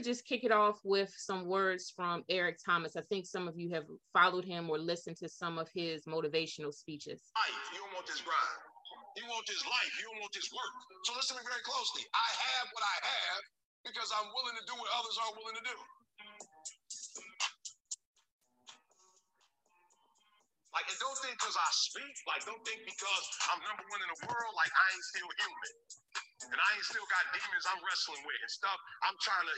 To just kick it off with some words from Eric Thomas. I think some of you have followed him or listened to some of his motivational speeches. Life, you want this grind. You want this life. You want this work. So listen to me very closely. I have what I have because I'm willing to do what others aren't willing to do. Like, and don't think because I speak, like, don't think because I'm number one in the world, like, I ain't still human. And I ain't still got demons I'm wrestling with and stuff. I'm trying to,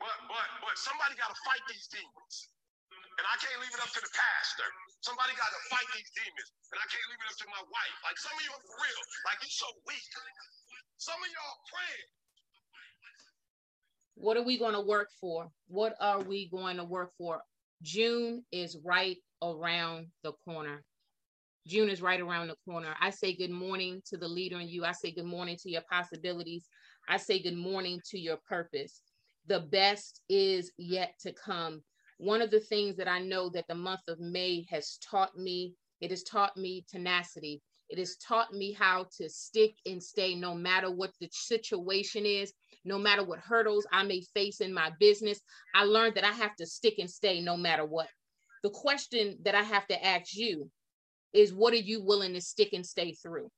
but, but, but somebody got to fight these demons. And I can't leave it up to the pastor. Somebody got to fight these demons. And I can't leave it up to my wife. Like, some of you are for real. Like, you're so weak. Some of y'all praying. What are we going to work for? What are we going to work for? June is right around the corner. June is right around the corner. I say good morning to the leader in you. I say good morning to your possibilities. I say good morning to your purpose. The best is yet to come. One of the things that I know that the month of May has taught me, it has taught me tenacity. It has taught me how to stick and stay no matter what the situation is, no matter what hurdles I may face in my business. I learned that I have to stick and stay no matter what. The question that I have to ask you is what are you willing to stick and stay through?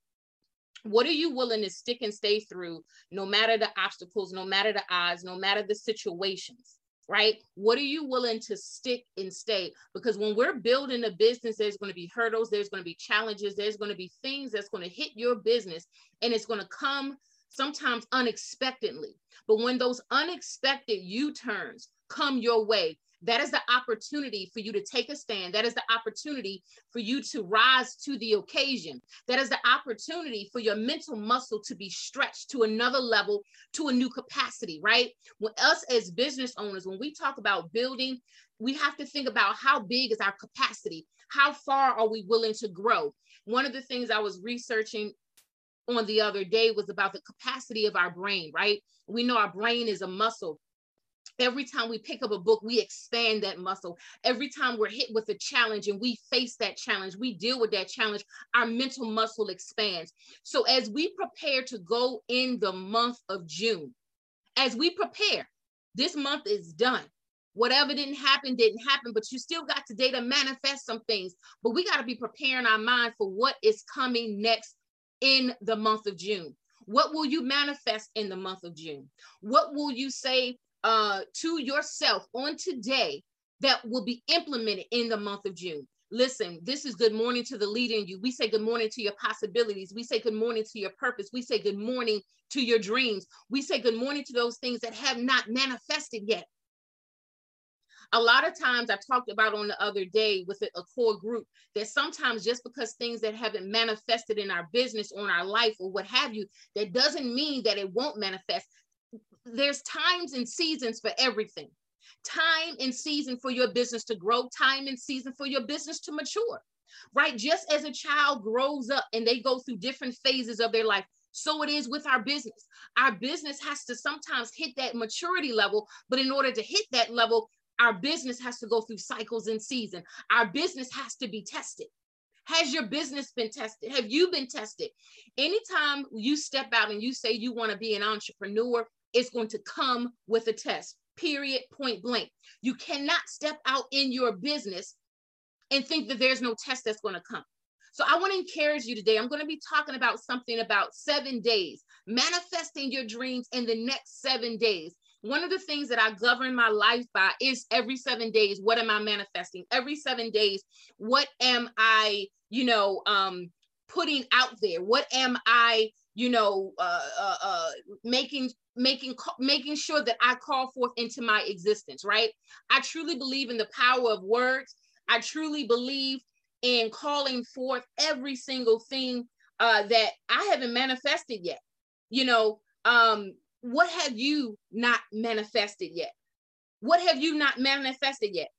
What are you willing to stick and stay through no matter the obstacles, no matter the odds, no matter the situations? Right? What are you willing to stick and stay? Because when we're building a business, there's going to be hurdles, there's going to be challenges, there's going to be things that's going to hit your business, and it's going to come sometimes unexpectedly. But when those unexpected U turns come your way, that is the opportunity for you to take a stand. That is the opportunity for you to rise to the occasion. That is the opportunity for your mental muscle to be stretched to another level, to a new capacity, right? When us as business owners, when we talk about building, we have to think about how big is our capacity? How far are we willing to grow? One of the things I was researching on the other day was about the capacity of our brain, right? We know our brain is a muscle. Every time we pick up a book, we expand that muscle. Every time we're hit with a challenge and we face that challenge, we deal with that challenge, our mental muscle expands. So, as we prepare to go in the month of June, as we prepare, this month is done. Whatever didn't happen, didn't happen, but you still got today to manifest some things. But we got to be preparing our mind for what is coming next in the month of June? What will you manifest in the month of June? What will you say uh, to yourself on today that will be implemented in the month of June? Listen, this is good morning to the leader in you. We say good morning to your possibilities. We say good morning to your purpose. We say good morning to your dreams. We say good morning to those things that have not manifested yet a lot of times I talked about on the other day with a, a, core group that sometimes just because things that haven't manifested in our business or in our life or what have you, that doesn't mean that it won't manifest. There's times and seasons for everything. Time and season for your business to grow, time and season for your business to mature. Right? Just as a child grows up and they go through different phases of their life, so it is with our business. Our business has to sometimes hit that maturity level, but in order to hit that level, our business has to go through cycles and season. Our business has to be tested. Has your business been tested? Have you been tested? Anytime you step out and you say you want to be an entrepreneur, it's going to come with a test, period, point blank. You cannot step out in your business and think that there's no test that's going to come. So I want to encourage you today. I'm going to be talking about something about seven days, manifesting your dreams in the next seven days one of the things that I govern my life by is every seven days, what am I manifesting? Every seven days, what am I, you know, um, putting out there? What am I, you know, uh, uh, uh, making making making sure that I call forth into my existence, right? I truly believe in the power of words. I truly believe in calling forth every single thing uh, that I haven't manifested yet. You know, Um, what have you not manifested yet? What have you not manifested yet?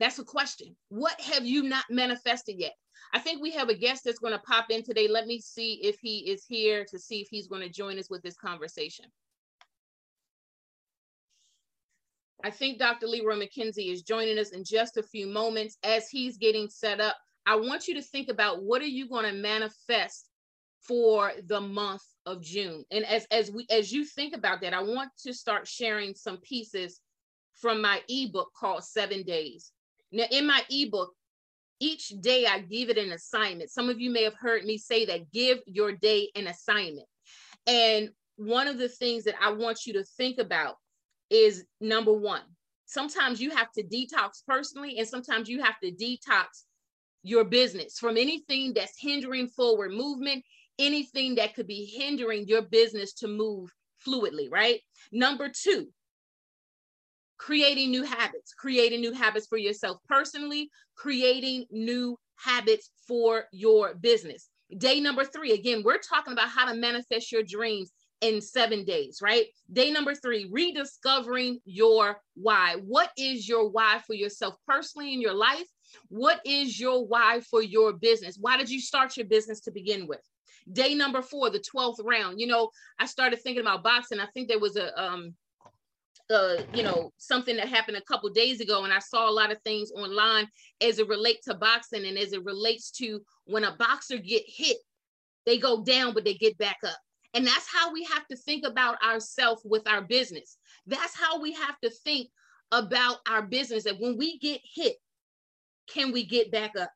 That's a question. What have you not manifested yet? I think we have a guest that's going to pop in today. Let me see if he is here to see if he's going to join us with this conversation. I think Dr. Leroy McKenzie is joining us in just a few moments as he's getting set up. I want you to think about what are you going to manifest for the month of June. And as as we as you think about that, I want to start sharing some pieces from my ebook called 7 Days. Now in my ebook, each day I give it an assignment. Some of you may have heard me say that give your day an assignment. And one of the things that I want you to think about is number one, sometimes you have to detox personally, and sometimes you have to detox your business from anything that's hindering forward movement, anything that could be hindering your business to move fluidly, right? Number two, creating new habits, creating new habits for yourself personally, creating new habits for your business. Day number three, again, we're talking about how to manifest your dreams in seven days, right? Day number three, rediscovering your why. What is your why for yourself personally in your life? What is your why for your business? Why did you start your business to begin with? Day number four, the 12th round. You know, I started thinking about boxing. I think there was a um you know, something that happened a couple days ago, and I saw a lot of things online as it relates to boxing and as it relates to when a boxer get hit, they go down, but they get back up. And that's how we have to think about ourselves with our business. That's how we have to think about our business. That when we get hit, can we get back up?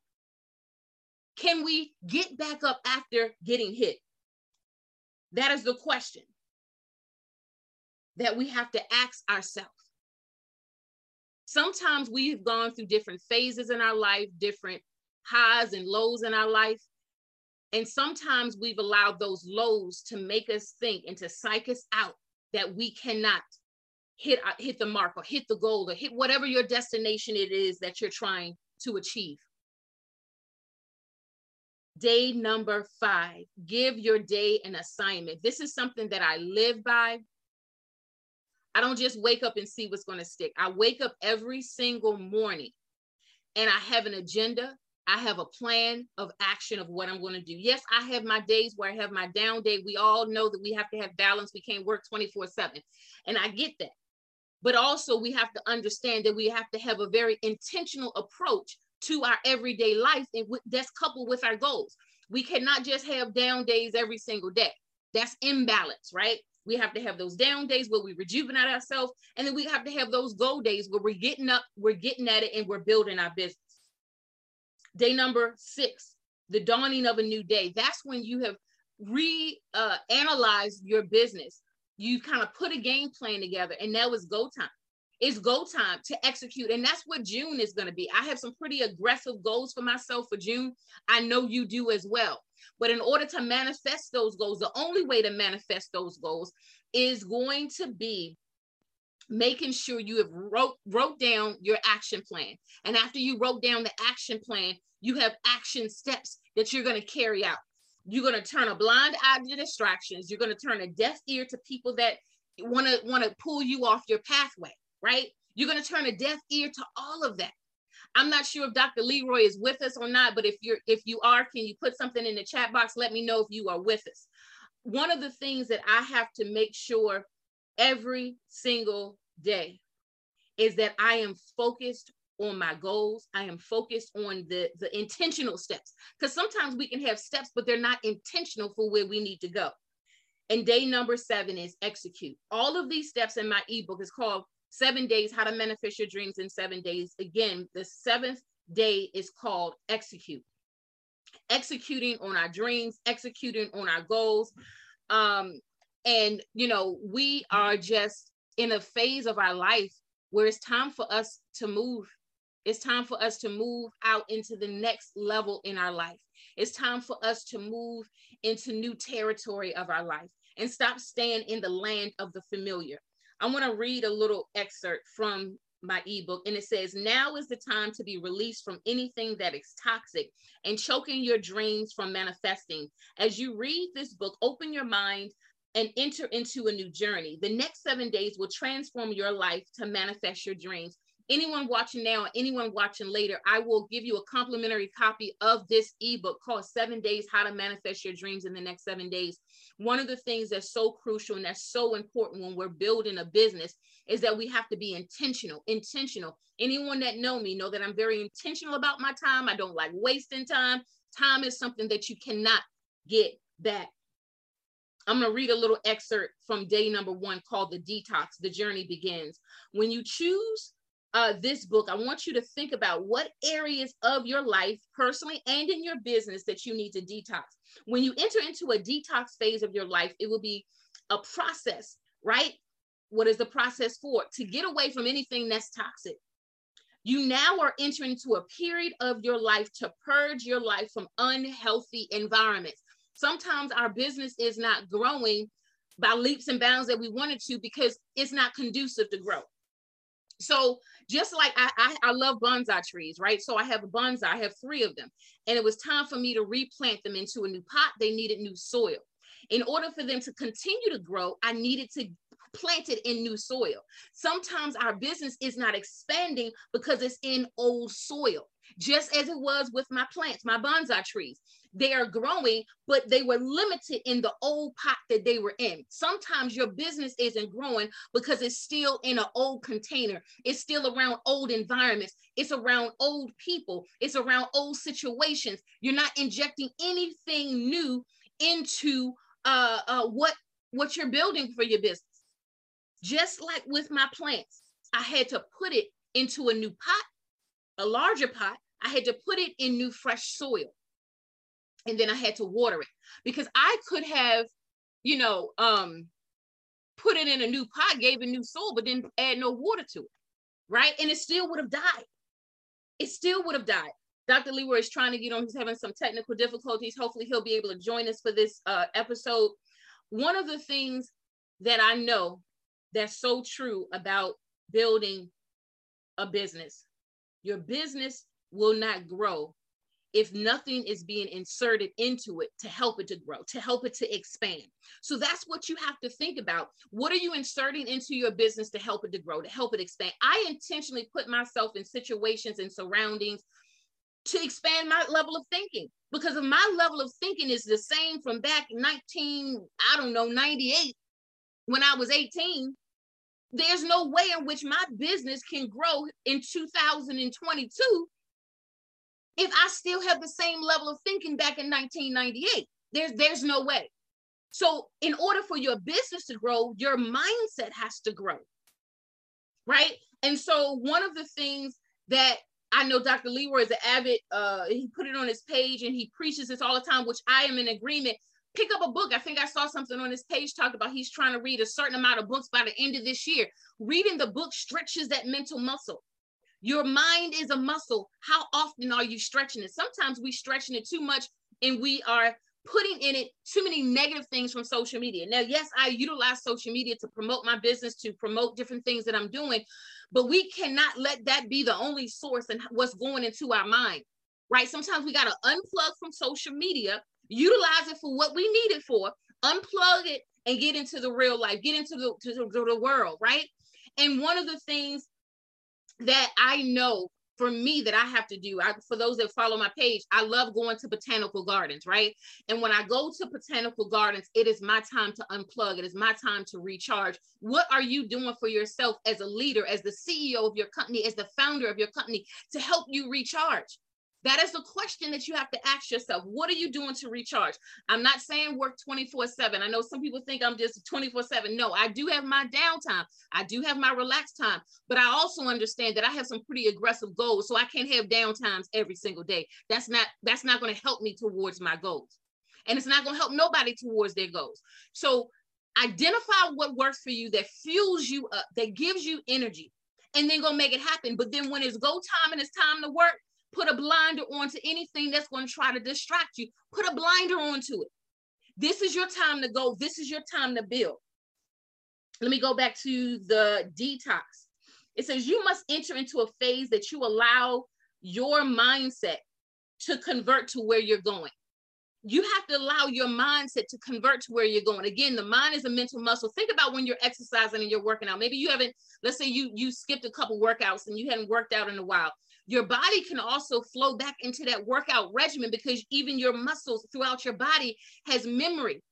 Can we get back up after getting hit? That is the question that we have to ask ourselves. Sometimes we've gone through different phases in our life, different highs and lows in our life. And sometimes we've allowed those lows to make us think and to psych us out that we cannot hit, uh, hit the mark or hit the goal or hit whatever your destination it is that you're trying to achieve. Day number five, give your day an assignment. This is something that I live by. I don't just wake up and see what's going to stick. I wake up every single morning and I have an agenda. I have a plan of action of what I'm going to do. Yes, I have my days where I have my down day. We all know that we have to have balance. We can't work 24 7. And I get that. But also, we have to understand that we have to have a very intentional approach to our everyday life and that's coupled with our goals. We cannot just have down days every single day. That's imbalance, right? We have to have those down days where we rejuvenate ourselves. And then we have to have those go days where we're getting up, we're getting at it, and we're building our business. Day number six, the dawning of a new day. That's when you have re-analyzed uh, your business. You kind of put a game plan together, and now it's go time. It's go time to execute. And that's what June is going to be. I have some pretty aggressive goals for myself for June. I know you do as well. But in order to manifest those goals, the only way to manifest those goals is going to be making sure you have wrote wrote down your action plan. And after you wrote down the action plan you have action steps that you're going to carry out. You're going to turn a blind eye to distractions. You're going to turn a deaf ear to people that want to want to pull you off your pathway right? You're going to turn a deaf ear to all of that i'm not sure if dr leroy is with us or not but if you're if you are can you put something in the chat box let me know if you are with us one of the things that i have to make sure every single day is that I am focused on my goals. I am focused on the, the intentional steps because sometimes we can have steps, but they're not intentional for where we need to go. And day number seven is execute. All of these steps in my ebook is called Seven Days How to Manifest Your Dreams in Seven Days. Again, the seventh day is called execute. Executing on our dreams, executing on our goals. Um, and, you know, we are just in a phase of our life where it's time for us to move. It's time for us to move out into the next level in our life. It's time for us to move into new territory of our life and stop staying in the land of the familiar. I want to read a little excerpt from my ebook and it says now is the time to be released from anything that is toxic and choking your dreams from manifesting. As you read this book open your mind and enter into a new journey. The next seven days will transform your life to manifest your dreams anyone watching now, anyone watching later, I will give you a complimentary copy of this ebook called Seven Days How to Manifest Your Dreams in the Next Seven Days. One of the things that's so crucial and that's so important when we're building a business is that we have to be intentional. Intentional. Anyone that know me know that I'm very intentional about my time. I don't like wasting time. Time is something that you cannot get back. I'm going to read a little excerpt from day number one called The Detox. The Journey Begins. When you choose uh, this book, I want you to think about what areas of your life, personally and in your business, that you need to detox. When you enter into a detox phase of your life, it will be a process, right? What is the process for? To get away from anything that's toxic. You now are entering into a period of your life to purge your life from unhealthy environments. Sometimes our business is not growing by leaps and bounds that we wanted to because it's not conducive to growth. So just like I, I, I, love bonsai trees, right? So I have a bonsai, I have three of them. And it was time for me to replant them into a new pot. They needed new soil. In order for them to continue to grow, I needed to plant it in new soil. Sometimes our business is not expanding because it's in old soil, just as it was with my plants, my bonsai trees they are growing, but they were limited in the old pot that they were in. Sometimes your business isn't growing because it's still in an old container. It's still around old environments. It's around old people. It's around old situations. You're not injecting anything new into uh, uh, what what you're building for your business. Just like with my plants, I had to put it into a new pot, a larger pot. I had to put it in new fresh soil and then I had to water it because I could have, you know, um, put it in a new pot, gave it new soil, but then add no water to it, right? And it still would have died. It still would have died. Dr. Leroy is trying to get on. He's having some technical difficulties. Hopefully, he'll be able to join us for this uh, episode. One of the things that I know that's so true about building a business, your business will not grow if nothing is being inserted into it to help it to grow, to help it to expand. So that's what you have to think about. What are you inserting into your business to help it to grow, to help it expand? I intentionally put myself in situations and surroundings to expand my level of thinking because of my level of thinking is the same from back 19, I don't know, 98 when I was 18. There's no way in which my business can grow in 2022 if I still have the same level of thinking back in 1998. There's there's no way. So in order for your business to grow, your mindset has to grow. Right? And so one of the things that I know Dr. Leroy is an avid, uh, he put it on his page and he preaches this all the time, which I am in agreement. Pick up a book. I think I saw something on his page talked about he's trying to read a certain amount of books by the end of this year. Reading the book stretches that mental muscle. Your mind is a muscle. How often are you stretching it? Sometimes we stretching it too much and we are putting in it too many negative things from social media. Now, yes, I utilize social media to promote my business, to promote different things that I'm doing, but we cannot let that be the only source and what's going into our mind, right? Sometimes we got to unplug from social media, utilize it for what we need it for, unplug it and get into the real life, get into the, to to the world, right? And one of the things that I know for me that I have to do. I, for those that follow my page, I love going to botanical gardens, right? And when I go to botanical gardens, it is my time to unplug. It is my time to recharge. What are you doing for yourself as a leader, as the CEO of your company, as the founder of your company to help you recharge? That is the question that you have to ask yourself. What are you doing to recharge? I'm not saying work 24 7. I know some people think I'm just 24 7. No, I do have my downtime. I do have my relaxed time, but I also understand that I have some pretty aggressive goals. So I can't have downtimes every single day. That's not, that's not going to help me towards my goals. And it's not going to help nobody towards their goals. So identify what works for you that fuels you up, that gives you energy, and then go make it happen. But then when it's go time and it's time to work, Put a blinder onto anything that's going to try to distract you. Put a blinder onto it. This is your time to go. This is your time to build. Let me go back to the detox. It says you must enter into a phase that you allow your mindset to convert to where you're going. You have to allow your mindset to convert to where you're going. Again, the mind is a mental muscle. Think about when you're exercising and you're working out. Maybe you haven't, let's say you you skipped a couple workouts and you hadn't worked out in a while. Your body can also flow back into that workout regimen because even your muscles throughout your body has memory.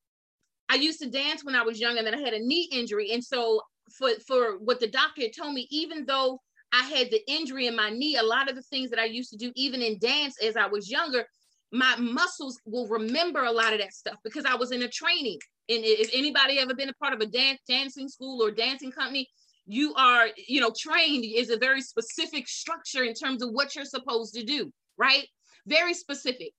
I used to dance when I was young and then I had a knee injury. And so for for what the doctor had told me, even though I had the injury in my knee, a lot of the things that I used to do, even in dance as I was younger, my muscles will remember a lot of that stuff because I was in a training. And if anybody ever been a part of a dance dancing school or dancing company, you are, you know, trained is a very specific structure in terms of what you're supposed to do, right? Very specific.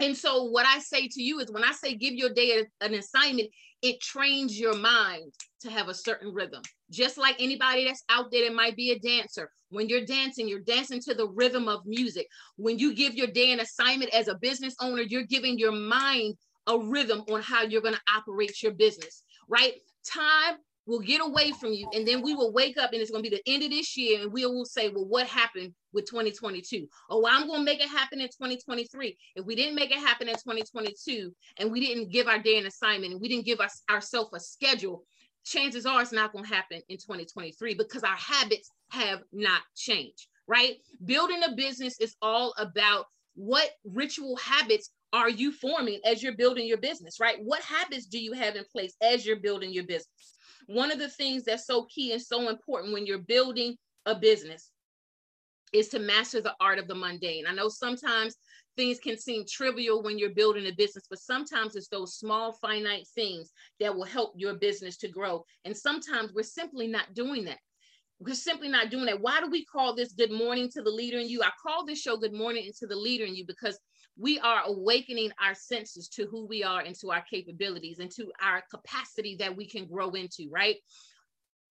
And so what I say to you is when I say give your day an assignment, it trains your mind to have a certain rhythm. Just like anybody that's out there that might be a dancer. When you're dancing, you're dancing to the rhythm of music. When you give your day an assignment as a business owner, you're giving your mind a rhythm on how you're going to operate your business, right? Time will get away from you and then we will wake up and it's going to be the end of this year and we will say well what happened with 2022 oh i'm going to make it happen in 2023 if we didn't make it happen in 2022 and we didn't give our day an assignment and we didn't give us ourselves a schedule chances are it's not going to happen in 2023 because our habits have not changed right? Building a business is all about what ritual habits are you forming as you're building your business right? What habits do you have in place as you're building your business one of the things that's so key and so important when you're building a business is to master the art of the mundane. I know sometimes things can seem trivial when you're building a business, but sometimes it's those small, finite things that will help your business to grow. And sometimes we're simply not doing that. We're simply not doing that. Why do we call this Good Morning to the Leader in You? I call this show Good Morning to the Leader in You because we are awakening our senses to who we are and to our capabilities and to our capacity that we can grow into, right?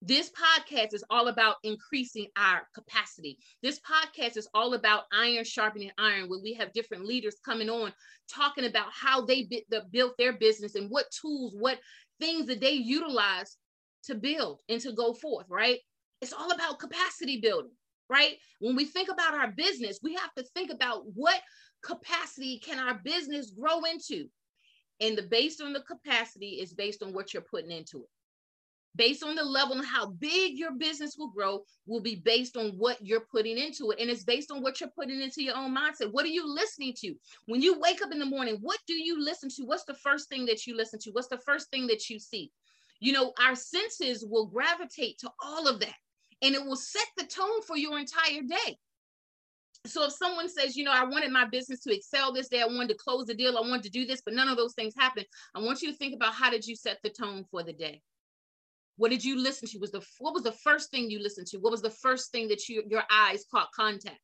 This podcast is all about increasing our capacity. This podcast is all about iron sharpening iron, where we have different leaders coming on talking about how they built their business and what tools, what things that they utilize to build and to go forth, right? It's all about capacity building, right? When we think about our business, we have to think about what capacity can our business grow into? And the based on the capacity is based on what you're putting into it. Based on the level and how big your business will grow will be based on what you're putting into it. And it's based on what you're putting into your own mindset. What are you listening to? When you wake up in the morning, what do you listen to? What's the first thing that you listen to? What's the first thing that you see? You know, our senses will gravitate to all of that and it will set the tone for your entire day so if someone says, you know, I wanted my business to excel this day, I wanted to close the deal, I wanted to do this, but none of those things happened. I want you to think about how did you set the tone for the day? What did you listen to? Was the what was the first thing you listened to? What was the first thing that you, your eyes caught contact?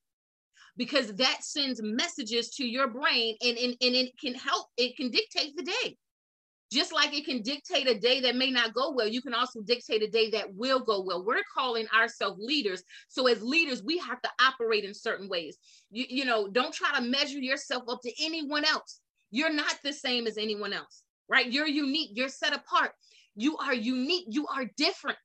Because that sends messages to your brain and, and, and it can help, it can dictate the day. Just like it can dictate a day that may not go well, you can also dictate a day that will go well. We're calling ourselves leaders. So as leaders, we have to operate in certain ways. You, you know, don't try to measure yourself up to anyone else. You're not the same as anyone else, right? You're unique. You're set apart. You are unique. You are different.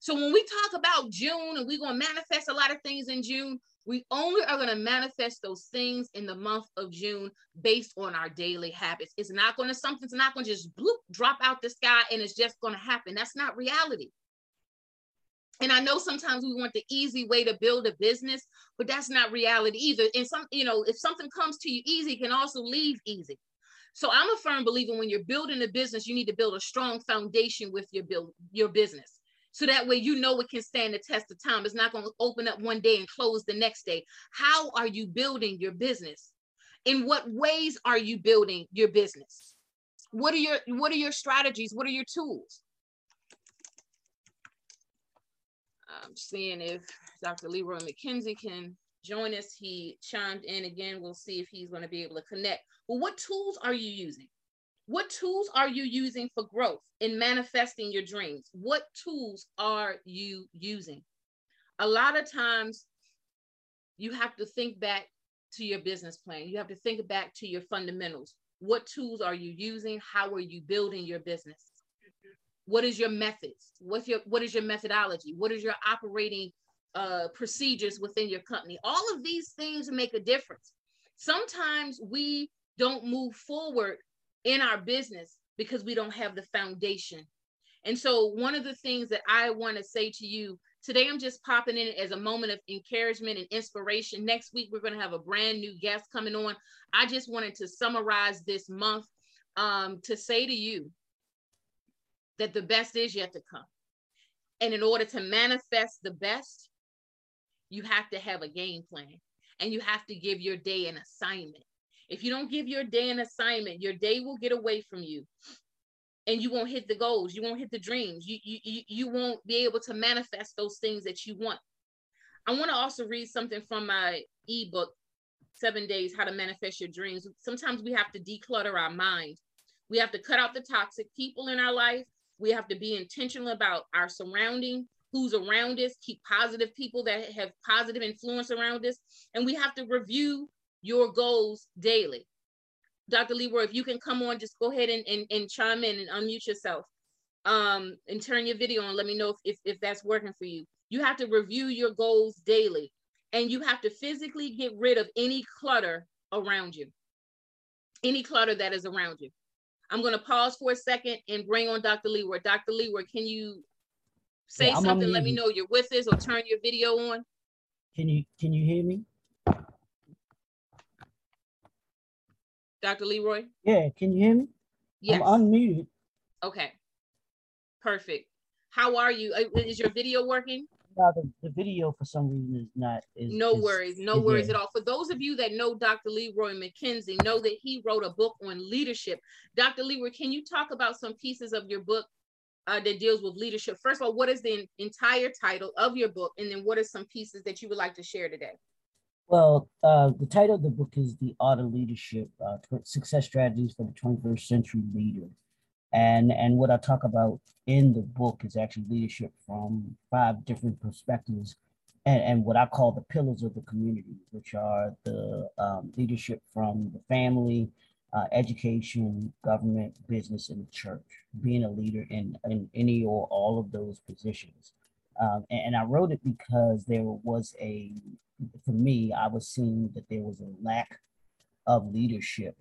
So when we talk about June and we're going to manifest a lot of things in June, we only are going to manifest those things in the month of June based on our daily habits. It's not going to, something's not going to just bloop, drop out the sky and it's just going to happen. That's not reality. And I know sometimes we want the easy way to build a business, but that's not reality either. And some, you know, if something comes to you easy, can also leave easy. So I'm a firm believer when you're building a business, you need to build a strong foundation with your build your business so that way you know it can stand the test of time. It's not going to open up one day and close the next day. How are you building your business? In what ways are you building your business? What are your what are your strategies? What are your tools? I'm seeing if Dr. Leroy McKenzie can join us. He chimed in again. We'll see if he's going to be able to connect. Well, what tools are you using? What tools are you using for growth in manifesting your dreams? What tools are you using? A lot of times you have to think back to your business plan. You have to think back to your fundamentals. What tools are you using? How are you building your business? What is your methods? What's your what is your methodology? What is your operating uh, procedures within your company? All of these things make a difference. Sometimes we don't move forward in our business because we don't have the foundation. And so, one of the things that I want to say to you today, I'm just popping in as a moment of encouragement and inspiration. Next week, we're going to have a brand new guest coming on. I just wanted to summarize this month um, to say to you that the best is yet to come. And in order to manifest the best, you have to have a game plan and you have to give your day an assignment. If you don't give your day an assignment, your day will get away from you and you won't hit the goals, you won't hit the dreams, you, you, you won't be able to manifest those things that you want. I want to also read something from my ebook, Seven Days How to Manifest Your Dreams. Sometimes we have to declutter our mind. We have to cut out the toxic people in our life. We have to be intentional about our surrounding, who's around us, keep positive people that have positive influence around us. And we have to review your goals daily. Dr. Leroy, if you can come on, just go ahead and, and, and chime in and unmute yourself um, and turn your video on. Let me know if, if, if that's working for you. You have to review your goals daily and you have to physically get rid of any clutter around you, any clutter that is around you. I'm going to pause for a second and bring on Dr. Leroy. Dr. Leroy, can you say yeah, something? Let me know you're with us or turn your video on. Can you can you hear me? Dr. Leroy? Yeah, can you hear me? Yes. I'm unmuted. Okay. Perfect. How are you? Uh, is your video working? No, the, the video for some reason is not. Is, no is, worries, no worries there. at all. For those of you that know Dr. Leroy McKenzie, know that he wrote a book on leadership. Dr. Leroy, can you talk about some pieces of your book uh, that deals with leadership? First of all, what is the entire title of your book, and then what are some pieces that you would like to share today? Well, uh, the title of the book is The Art of Leadership: uh, Success Strategies for the 21st Century Leader, and and what I talk about in the book is actually leadership from five different perspectives, and, and what I call the pillars of the community, which are the um, leadership from the family, uh, education, government, business, and the church. Being a leader in in any or all of those positions. Um, and, and, I wrote it because there was a for me, I was seeing that there was a lack of leadership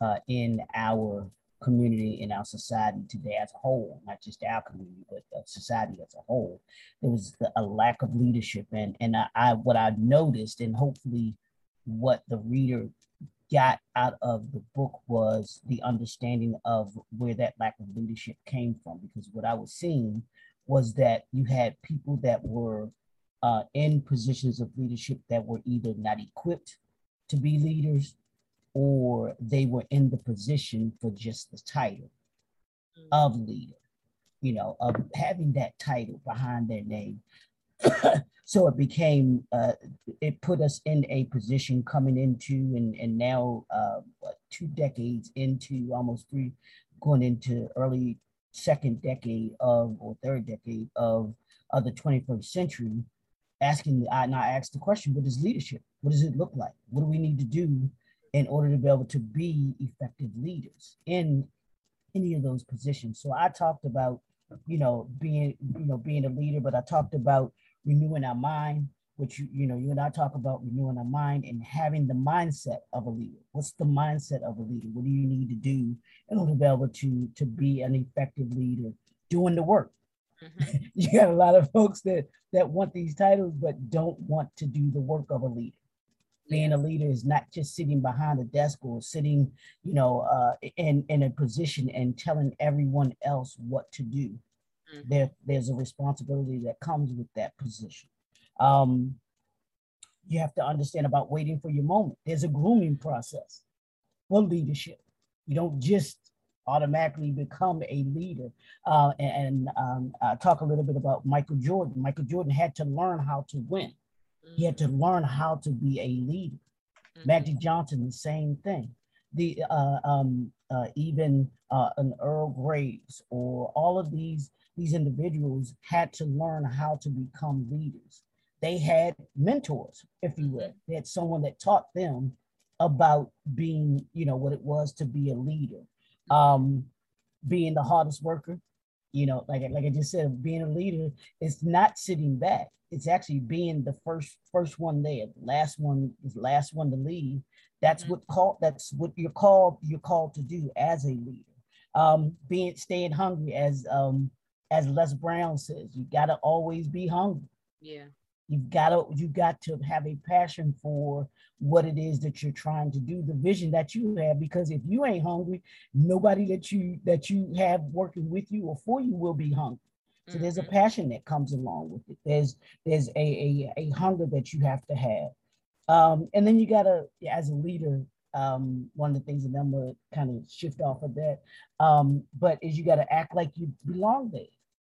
uh, in our community, in our society today as a whole, not just our community, but society as a whole. There was a lack of leadership, and and I, I what I noticed, and hopefully, what the reader got out of the book was the understanding of where that lack of leadership came from. Because what I was seeing was that you had people that were uh, in positions of leadership that were either not equipped to be leaders or they were in the position for just the title mm. of leader, you know, of having that title behind their name. so it became, uh, it put us in a position coming into and, and now uh, what, two decades into almost three, going into early second decade of or third decade of, of the 21st century asking, I now ask the question, what is leadership? What does it look like? What do we need to do in order to be able to be effective leaders in any of those positions? So I talked about, you know, being, you know, being a leader, but I talked about renewing our mind, which you, you know, you and I talk about renewing our mind and having the mindset of a leader. What's the mindset of a leader? What do you need to do in order to be able to to be an effective leader, doing the work? Mm-hmm. you got a lot of folks that that want these titles but don't want to do the work of a leader. Being a leader is not just sitting behind a desk or sitting, you know, uh, in in a position and telling everyone else what to do. Mm-hmm. There, there's a responsibility that comes with that position. Um, you have to understand about waiting for your moment. There's a grooming process for leadership. You don't just automatically become a leader. Uh, and um, uh, talk a little bit about Michael Jordan. Michael Jordan had to learn how to win. He had to learn how to be a leader. Mm-hmm. Magic Johnson, the same thing. The uh, um, uh, even uh, an Earl Graves or all of these these individuals had to learn how to become leaders. They had mentors, if you will. Mm-hmm. They had someone that taught them about being, you know, what it was to be a leader um, being the hardest worker, You know, like like I just said, being a leader is not sitting back. It's actually being the first first one there, the last one, the last one to leave. That's Mm-hmm. what called. That's what you're called. You're called to do as a leader. Um, being staying hungry, as um, as Les Brown says, you gotta always be hungry. Yeah. You've got to you got to have a passion for what it is that you're trying to do, the vision that you have. Because if you ain't hungry, nobody that you that you have working with you or for you will be hungry. So there's a Mhm. passion that comes along with it. There's there's a a, a hunger that you have to have. Um, and then you gotta, as a leader, um, one of the things that I'm gonna kind of shift off of that, um, but is you gotta act like you belong there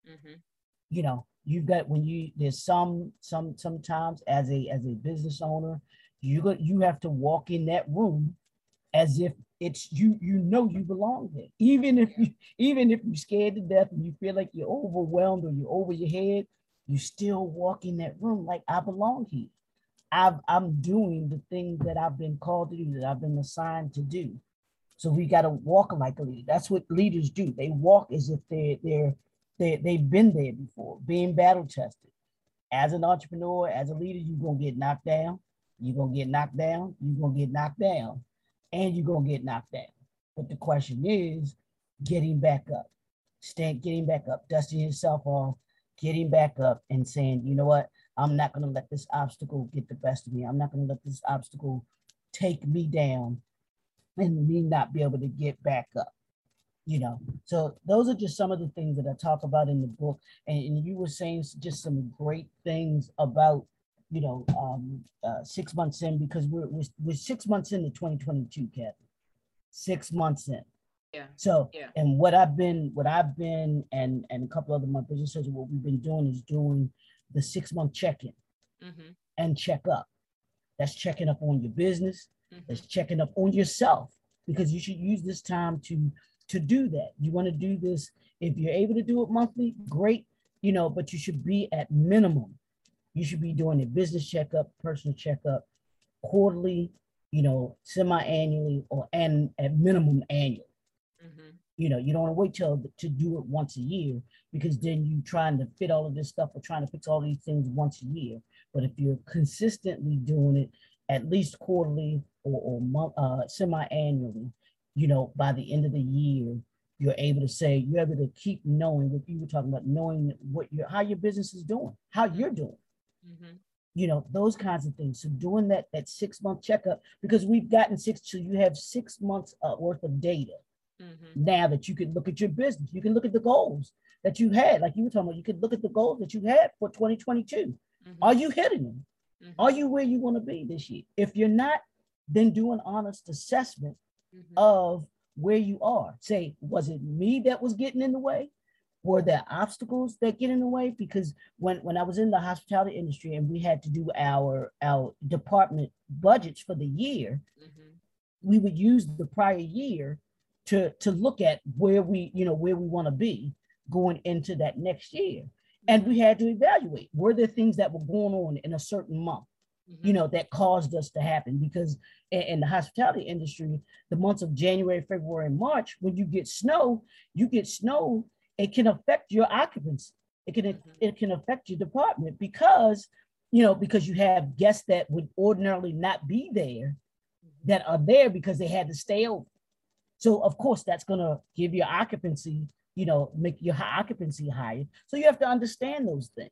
Mhm. you know you've got when you there's some some sometimes as a as a business owner you got you have to walk in that room as if it's you you know you belong there. Even if you even if you're scared to death and you feel like you're overwhelmed or you're over your head you still walk in that room like i belong here. I've, i'm doing the things that i've been called to do that i've been assigned to do. So we got to walk like a leader. That's what leaders do. They walk as if they're they're they, they've been there before, being battle tested. As an entrepreneur, as a leader, you're going to get knocked down. You're going to get knocked down. You're going to get knocked down. And you're going to get knocked down. But the question is getting back up, staying, getting back up, dusting yourself off, getting back up and saying, you know what? I'm not going to let this obstacle get the best of me. I'm not going to let this obstacle take me down and me not be able to get back up you know so those are just some of the things that i talk about in the book and, and you were saying just some great things about you know um uh, six months in because we're, we're we're six months into 2022 Kathy. six months in Yeah. so Yeah. and what i've been what i've been and and a couple other my businesses what we've been doing is doing the six month check-in Mhm. and check up that's checking up on your business Mhm. that's checking up on yourself because you should use this time to to do that. You want to do this if you're able to do it monthly great you know but you should be at minimum. You should be doing a business checkup personal checkup quarterly you know semi-annually or and at minimum annual. Mhm. you know you don't want to wait till to do it once a year because then you're trying to fit all of this stuff or trying to fix all these things once a year. But if you're consistently doing it at least quarterly or, or month, uh, semi-annually you know by the end of the year you're able to say you're able to keep knowing what you were talking about knowing what your how your business is doing how you're doing Mhm. you know those kinds of things so doing that that six month checkup because we've gotten six so you have six months uh, worth of data Mhm. now that you can look at your business you can look at the goals that you had like you were talking about you could look at the goals that you had for 2022 Mhm. are you hitting them Mhm. are you where you want to be this year if you're not then do an honest assessment Mhm. of where you are. Say was it me that was getting in the way? Were there obstacles that get in the way? Because when when i was in the hospitality industry and we had to do our our department budgets for the year Mhm. we would use the prior year to to look at where we you know where we want to be going into that next year. And we had to evaluate were there things that were going on in a certain month you Mhm. know that caused us to happen because in, in the hospitality industry the months of january february and march when you get snow you get snow it can affect your occupancy. It can Mhm. it can affect your department because you know because you have guests that would ordinarily not be there that are there because they had to stay over. So of course that's going to give your occupancy you know make your occupancy higher. So you have to understand those things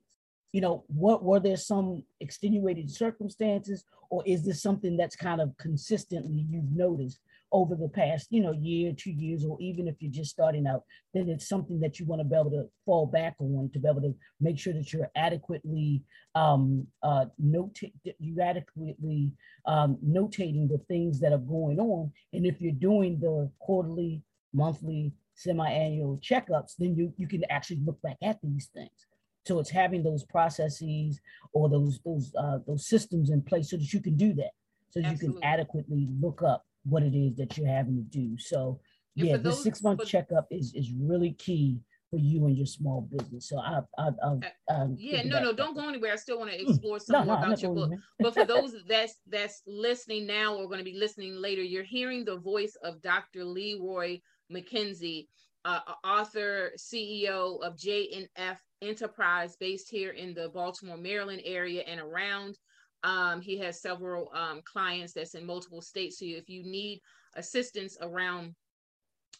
you know what were there some extenuating circumstances or is this something that's kind of consistently you've noticed over the past you know year two years or even if you're just starting out then it's something that you want to be able to fall back on to be able to make sure that you're adequately um uh note you adequately um notating the things that are going on? And if you're doing the quarterly monthly semi-annual checkups then you you can actually look back at these things so it's having those processes or those those uh, those systems in place so that you can do that, so that you can adequately look up what it is that you're having to do. So And yeah, this six month checkup is is really key for you and your small business. So I I I'll, um, Yeah, no, no, don't go anywhere. I still want to Mm. explore some No, more no, about your book. But for those that's that's listening now or going to be listening later, you're hearing the voice of Dr. Leroy McKenzie. uh, author, CEO of J&F Enterprise, based here in the Baltimore, Maryland area and around. Um, he has several um, clients that's in multiple states. So if you need assistance around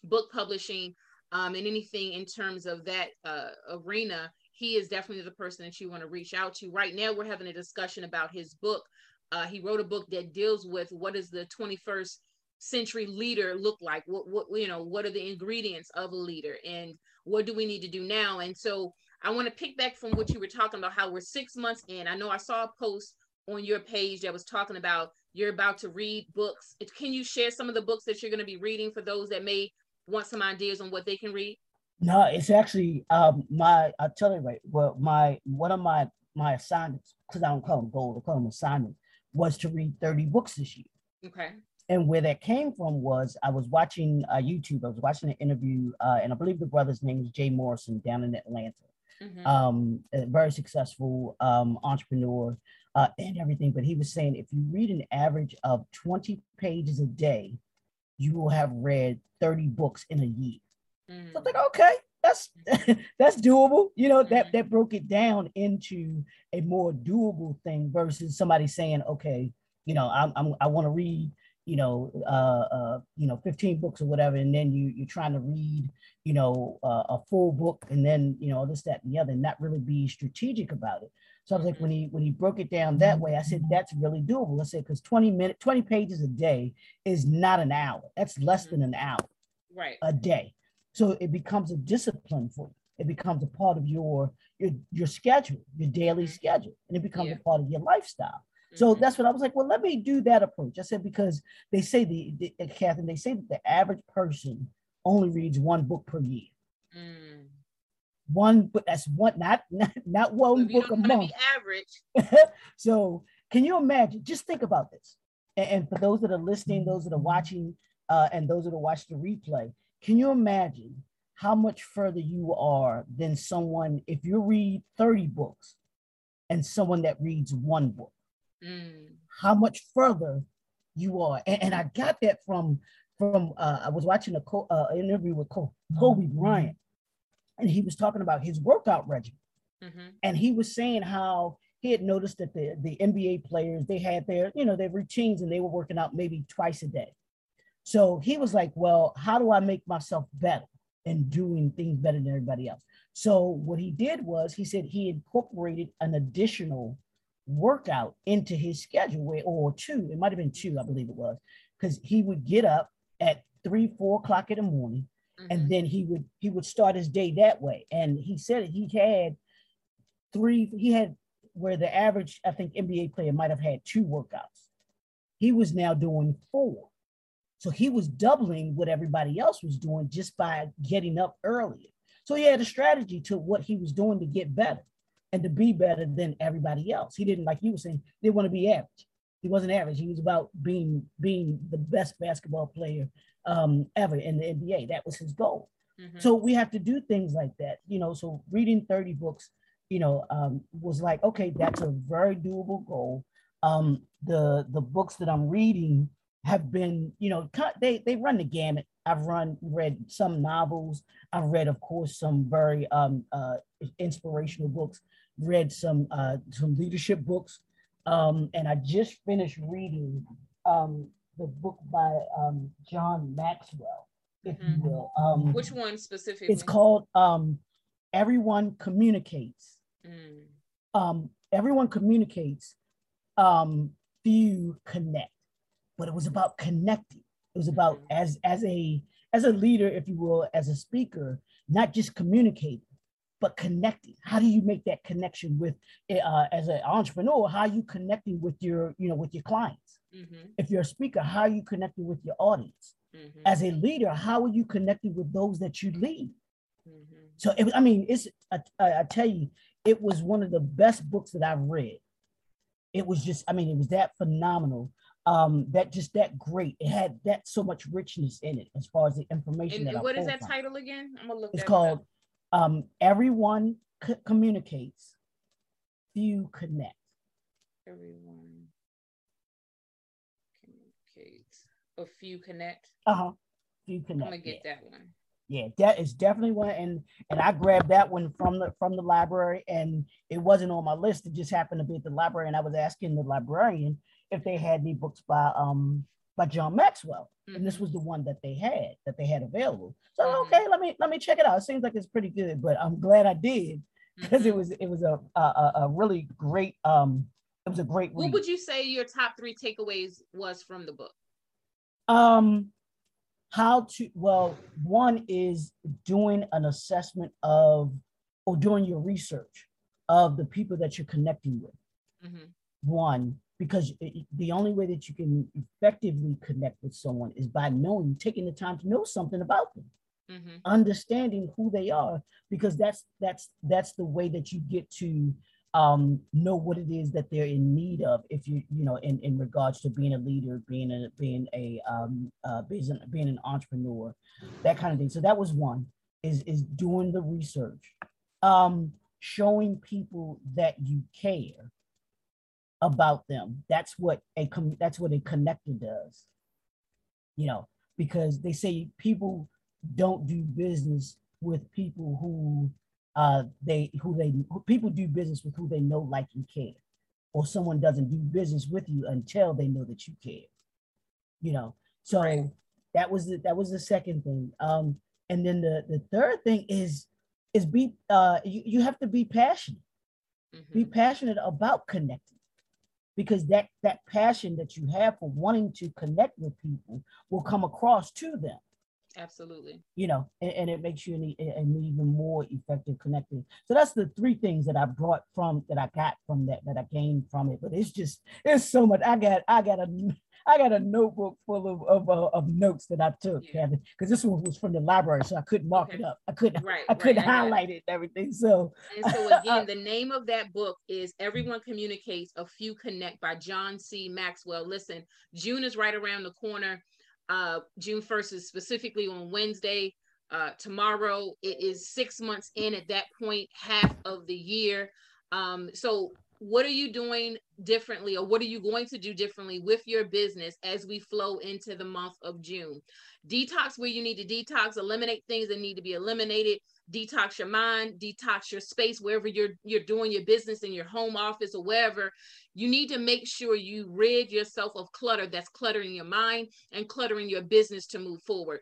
book publishing um, and anything in terms of that uh, arena, he is definitely the person that you want to reach out to. Right now, we're having a discussion about his book. Uh, he wrote a book that deals with what is the 21st century leader look like what what you know what are the ingredients of a leader and what do we need to do now and so i want to pick back from what you were talking about how we're six months in i know i saw a post on your page that was talking about you're about to read books can you share some of the books that you're going to be reading for those that may want some ideas on what they can read no it's actually um my i'll tell you right well my one of my my assignments because i don't call them goals i call them assignments was to read 30 books this year okay and where that came from was I was watching uh, YouTube. I was watching an interview, uh, and I believe the brother's name is Jay Morrison down in Atlanta. Mm-hmm. Um, a very successful um, entrepreneur uh, and everything. But he was saying if you read an average of 20 pages a day, you will have read 30 books in a year. Mm-hmm. So I was like, okay, that's that's doable. You know, that mm-hmm. that broke it down into a more doable thing versus somebody saying, okay, you know, I'm, I'm I want to read you know, uh, uh, you know, 15 books or whatever, and then you you're trying to read, you know, uh, a full book, and then you know this, that, and the other, and not really be strategic about it. So I was like, when he when he broke it down that way, I said that's really doable. I said because 20 minutes, 20 pages a day is not an hour. That's less than an hour, right, a day. So it becomes a discipline for you. It becomes a part of your your your schedule, your daily mm-hmm. schedule, and it becomes yeah. a part of your lifestyle. So mm-hmm. that's what I was like. Well, let me do that approach. I said because they say the, the Catherine, they say that the average person only reads one book per year. Mm. One, but that's one, not not, not one book a month. average. so can you imagine? Just think about this. And, and, for those that are listening, those that are watching, uh, and those that are watching the replay, can you imagine how much further you are than someone if you read 30 books and someone that reads one book? mm. how much further you are. And, and, I got that from from uh, I was watching a co- uh, interview with Kobe Bryant, and he was talking about his workout regimen, mm-hmm. and he was saying how he had noticed that the the NBA players they had their you know their routines and they were working out maybe twice a day. So he was like, well, how do I make myself better and doing things better than everybody else? So what he did was he said he incorporated an additional workout into his schedule, or two, it might have been two, I believe it was, because he would get up at three, four o'clock in the morning, mm-hmm. and then he would he would start his day that way. And he said he had three, he had where the average, I think, NBA player might have had two workouts. He was now doing four. So he was doubling what everybody else was doing just by getting up earlier. So he had a strategy to what he was doing to get better and to be better than everybody else. He didn't like you were saying, they want to be average. He wasn't average. He was about being being the best basketball player um, ever in the NBA. That was his goal. Mm-hmm. So we have to do things like that, you know. So reading 30 books, you know, um, was like, okay, that's a very doable goal. Um, the the books that I'm reading have been, you know, they they run the gamut. I've run read some novels. I've read, of course, some very um, uh, inspirational books. Read some uh, some leadership books, um, and I just finished reading um, the book by um, John Maxwell, if mm-hmm. you will. Um, Which one specifically? It's called um, "Everyone Communicates." Mm. Um, everyone communicates. Um, few connect, but it was about connecting it was about mm-hmm. as as a as a leader, if you will, as a speaker, not just communicating, but connecting. How do you make that connection with uh, as an entrepreneur? How are you connecting with your you know with your clients? Mm-hmm. If you're a speaker, how are you connecting with your audience? Mm-hmm. As a leader, how are you connecting with those that you lead? Mm-hmm. So it, I mean, it's I, I tell you, it was one of the best books that I've read. It was just, I mean, it was that phenomenal um, that just that great. It had that so much richness in it as far as the information. And, that what is that title again? I'm gonna look. It's called um, "Everyone C- Communicates, Few Connect." Everyone communicates, a few connect. Uh huh. Few connect. I'm gonna get yeah. that one. yeah, that is definitely one. And and I grabbed that one from the from the library, and it wasn't on my list. It just happened to be at the library, and I was asking the librarian if they had any books by um by John Maxwell, mm-hmm. and this mm-hmm. was the one that they had that they had available. So mm-hmm. okay, let me let me check it out. It seems like it's pretty good, but I'm glad I did because mm-hmm. it was it was a, a a really great um it was a great. What would you say your top three takeaways was from the book? Um, how to well, one is doing an assessment of or doing your research of the people that you're connecting with. Mm-hmm. One, because the only way that you can effectively connect with someone is by knowing, taking the time to know something about them. Mm-hmm. understanding who they are because that's that's that's the way that you get to um, know what it is that they're in need of if you you know in, in regards to being a leader being a being a um, uh, being, being an entrepreneur that kind of thing so that was one is is doing the research um, showing people that you care about them. That's what a that's what a connector does. You know because they say people don't do business with people who uh they who they who people do business with who they know like and care or someone doesn't do business with you until they know that you care you know so right. that was the, that was the second thing. Um and then the the third thing is is be uh you, you have to be passionate. Mm-hmm. be passionate about connecting because that that passion that you have for wanting to connect with people will come across to them. Absolutely. You know and, and it makes you an, an, even more effective connecting so that's the three things that i brought from that i got from that that i gained from it. But it's just it's so much i got i got a I got a notebook full of of, uh, of notes that I took, yeah. Kevin, because this one was from the library, so I couldn't mark okay. it up. I couldn't, right, I couldn't right, highlight it and everything. So, and so again, the name of that book is "Everyone Communicates: A Few Connect" by John C. Maxwell. Listen, June is right around the corner. Uh, June first is specifically on Wednesday. Uh, tomorrow it is six months in at that point, half of the year. Um, so what are you doing differently or what are you going to do differently with your business as we flow into the month of June? Detox where you need to detox, eliminate things that need to be eliminated, detox your mind, detox your space wherever you're you're doing your business in your home office or wherever. You need to make sure you rid yourself of clutter that's cluttering your mind and cluttering your business to move forward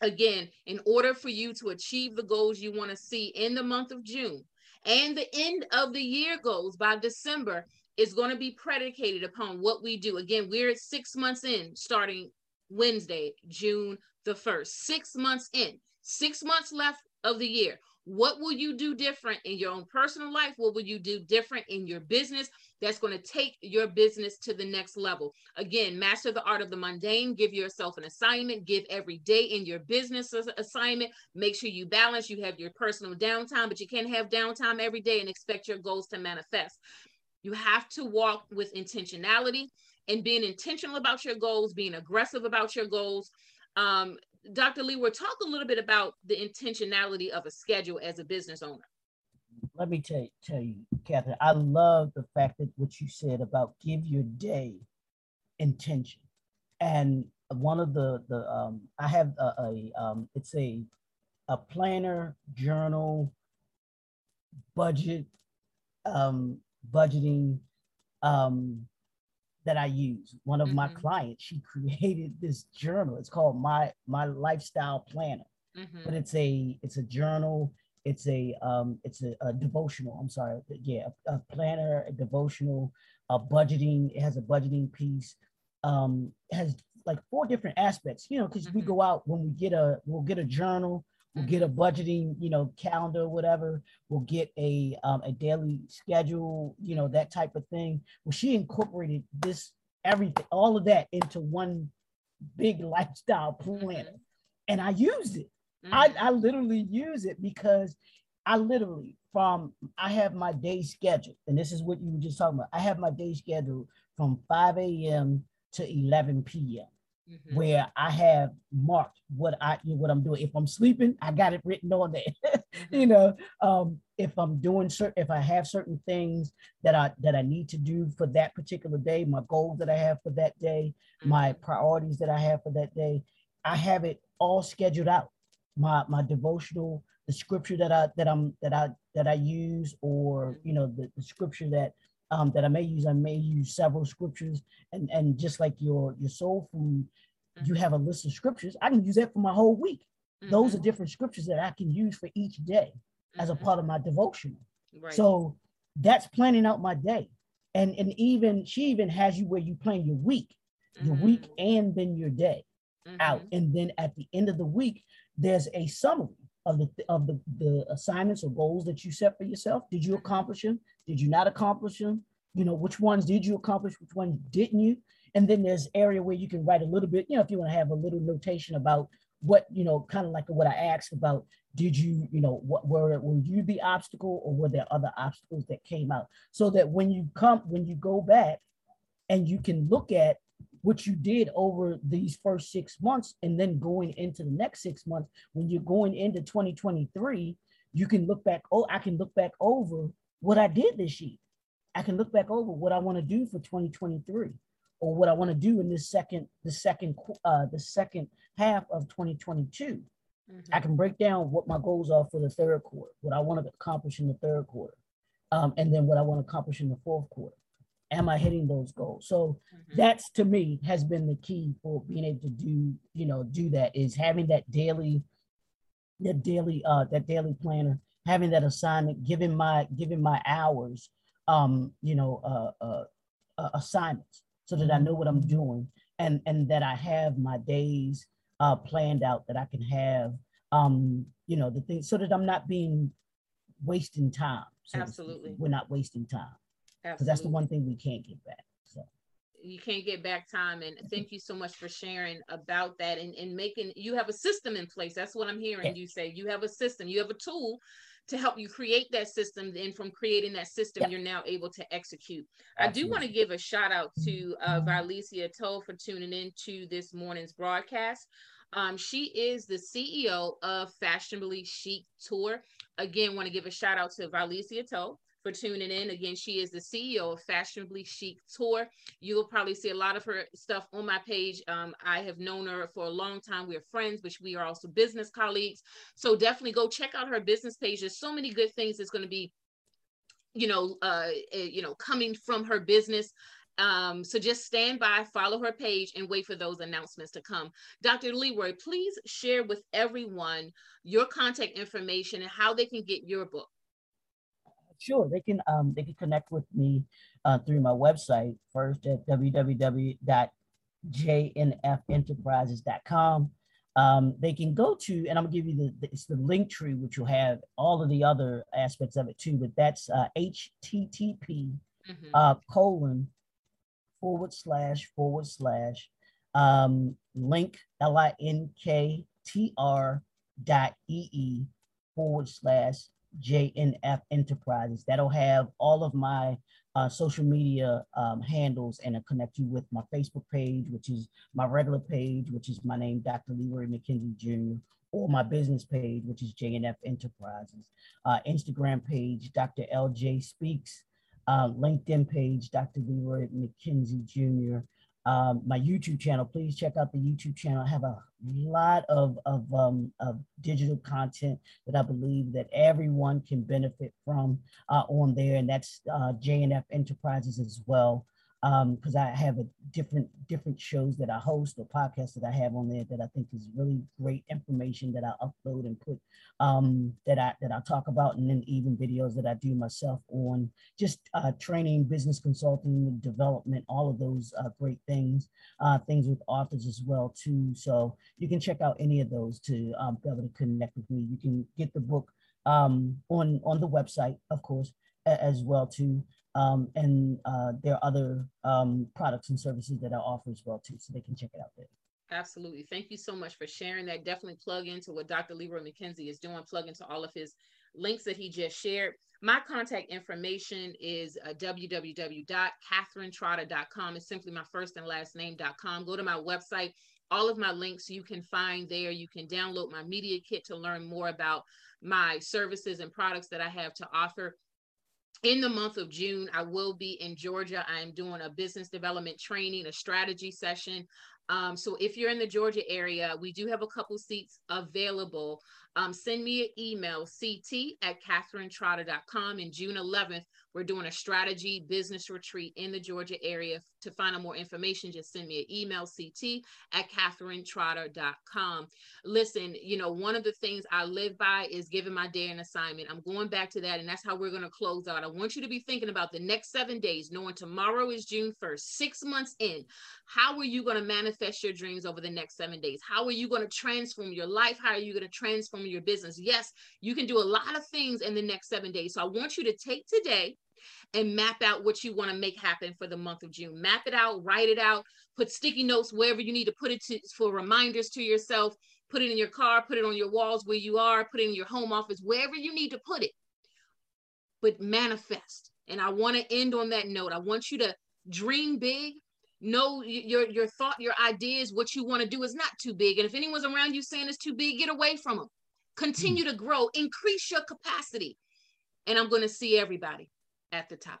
again, in order for you to achieve the goals you want to see in the month of June, and the end of the year goes by December is going to be predicated upon what we do. Again, we're six months in, starting Wednesday, June the 1st. Six months in, six months left of the year. What will you do different in your own personal life? What will you do different in your business that's going to take your business to the next level? Again, master the art of the mundane. Give yourself an assignment. Give every day in your business assignment. Make sure you balance. You have your personal downtime, but you can't have downtime every day and expect your goals to manifest. You have to walk with intentionality and being intentional about your goals, being aggressive about your goals. Um, Dr. Lee, we'll talk a little bit about the intentionality of a schedule as a business owner. Let me tell you, tell you, Catherine, I love the fact that what you said about give your day intention. And one of the the um, I have a, a um, it's a a planner, journal, budget, um, budgeting, um, that I use. One of mm-hmm. my clients, she created this journal. It's called my my lifestyle planner. Mm-hmm. But it's a it's a journal. It's a um it's a, a devotional. I'm sorry. Yeah, a, a, planner, a devotional, a budgeting. It has a budgeting piece. Um, it has like four different aspects. You know, because mm-hmm. we go out when we get a we'll get a journal We'll get a budgeting, you know, calendar, whatever. We'll get a um, a daily schedule, you know, that type of thing. Well, she incorporated this everything, all of that into one big lifestyle plan, mm-hmm. and I used it. Mm-hmm. I, I literally use it because I literally from I have my day schedule, and this is what you were just talking about. I have my day schedule from 5 a.m. to 11 p.m mm-hmm. where I have marked what I what I'm doing. If I'm sleeping, I got it written on there. mm-hmm. You know, um, if I'm doing certain, if I have certain things that I that I need to do for that particular day, my goals that I have for that day, mm-hmm. my priorities that I have for that day, I have it all scheduled out. my my devotional, the scripture that I that I'm that I that I use, or you know the, the scripture that um, that I may use. I may use several scriptures, and and just like your your soul food, mm-hmm. you have a list of scriptures. I can use that for my whole week. Mm-hmm. Those are mm-hmm. different scriptures that I can use for each day mm-hmm. as a mm-hmm. part of my devotional. Right. So that's planning out my day, and and even she even has you where you plan your week, your week, mm-hmm. and then your day out, and then at the end of the week, there's a summary of the of the, the assignments or goals that you set for yourself. Did you accomplish them? Did you not accomplish them? You know, which ones did you accomplish? Which ones didn't you? And then there's area where you can write a little bit, you know, if you want to have a little notation about what, you know, kind of like what I asked about, did you, you know, what were were you the obstacle or were there other obstacles that came out? So that when you come, when you go back and you can look at what you did over these first six months and then going into the next six months. When you're going into 2023 you can look back oh i can look back over what i did this year. I can look back over what i want to do for 2023 or what i want to do in this second the second uh the second half of 2022 mm-hmm. i can break down what my goals are for the third quarter what i want to accomplish in the third quarter um, and then what i want to accomplish in the fourth quarter am I hitting those goals? So mm-hmm. that's to me has been the key for being able to do, you know, do that is having that daily, that daily, uh, that daily planner, having that assignment, giving my, giving my hours, um, you know, uh, uh, uh assignments so that I know what I'm doing and, and that I have my days, uh, planned out that I can have, um, you know, the things so that I'm not being wasting time. So Absolutely. We're not wasting time because that's the one thing we can't get back. So you can't get back time and thank you so much for sharing about that and, and making you have a system in place that's what i'm hearing yeah. you say you have a system you have a tool to help you create that system and from creating that system yeah. you're now able to execute Absolutely. i do want to give a shout out to uh, Varlesia Toll for tuning in to this morning's broadcast um, she is the CEO of Fashionably Chic Tour. Again, want to give a shout out to Varlesia Toll for tuning in. Again, she is the CEO of Fashionably Chic Tour. You will probably see a lot of her stuff on my page. Um, I have known her for a long time. We are friends, but we are also business colleagues. So definitely go check out her business page. There's so many good things that's going to be, you know, uh, eh, you know, coming from her business. Um, so just stand by, follow her page, and wait for those announcements to come. Dr. Leroy, please share with everyone your contact information and how they can get your book. Sure, they can um they can connect with me uh, through my website first at www.jnfenterprises.com. Um, they can go to, and I'm gonna give you the, the it's the link tree, which will have all of the other aspects of it too. But that's uh, HTTP mm-hmm. uh, colon forward slash forward slash um, link L I N K T R dot E E forward slash JNF Enterprises. That'll have all of my uh, social media um, handles and it'll connect you with my Facebook page, which is my regular page, which is my name, Dr. Leroy McKenzie Jr., or my business page, which is JNF Enterprises, uh, Instagram page, Dr. LJ Speaks, uh, LinkedIn page, Dr. Leroy McKenzie Jr., um, my YouTube channel. Please check out the YouTube channel. I have a lot of, of, um, of digital content that I believe that everyone can benefit from uh, on there, and that's uh, JNF Enterprises as well because um, I have a different different shows that I host or podcasts that I have on there that I think is really great information that I upload and put um, that I that I talk about, and then even videos that I do myself on just uh, training, business consulting, development, all of those uh, great things, uh, things with authors as well too. So you can check out any of those to um, be able to connect with me. You can get the book um, on on the website, of course, as well too um, and uh, there are other um, products and services that I offer as well too, so they can check it out there. Absolutely. Thank you so much for sharing that. Definitely plug into what Dr. Leroy McKenzie is doing, plug into all of his links that he just shared. My contact information is uh. It's simply my first and last name.com. Go to my website. All of my links you can find there. You can download my media kit to learn more about my services and products that I have to offer in the month of June, I will be in Georgia. I am doing a business development training, a strategy session Um, so if you're in the Georgia area, we do have a couple seats available. Um, send me an email, ct at catherinetrotter.com. In June 11th, we're doing a strategy business retreat in the Georgia area. To find out more information, just send me an email, ct at catherinetrotter.com. Listen, you know, one of the things I live by is giving my day an assignment. I'm going back to that, and that's how we're going to close out. I want you to be thinking about the next seven days, knowing tomorrow is June 1st, six months in. How are you going to manifest your dreams over the next seven days? How are you going to transform your life? How are you going to transform your business? Yes, you can do a lot of things in the next seven days. So I want you to take today and map out what you want to make happen for the month of June. Map it out, write it out, put sticky notes wherever you need to put it to, for reminders to yourself. Put it in your car, put it on your walls where you are, put it in your home office, wherever you need to put it. But manifest. And I want to end on that note. I want you to dream big. Know your your thought, your ideas, what you want to do is not too big. And if anyone's around you saying it's too big, get away from them. Continue mm. to grow, increase your capacity. And I'm going to see everybody at the top.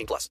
18 plus.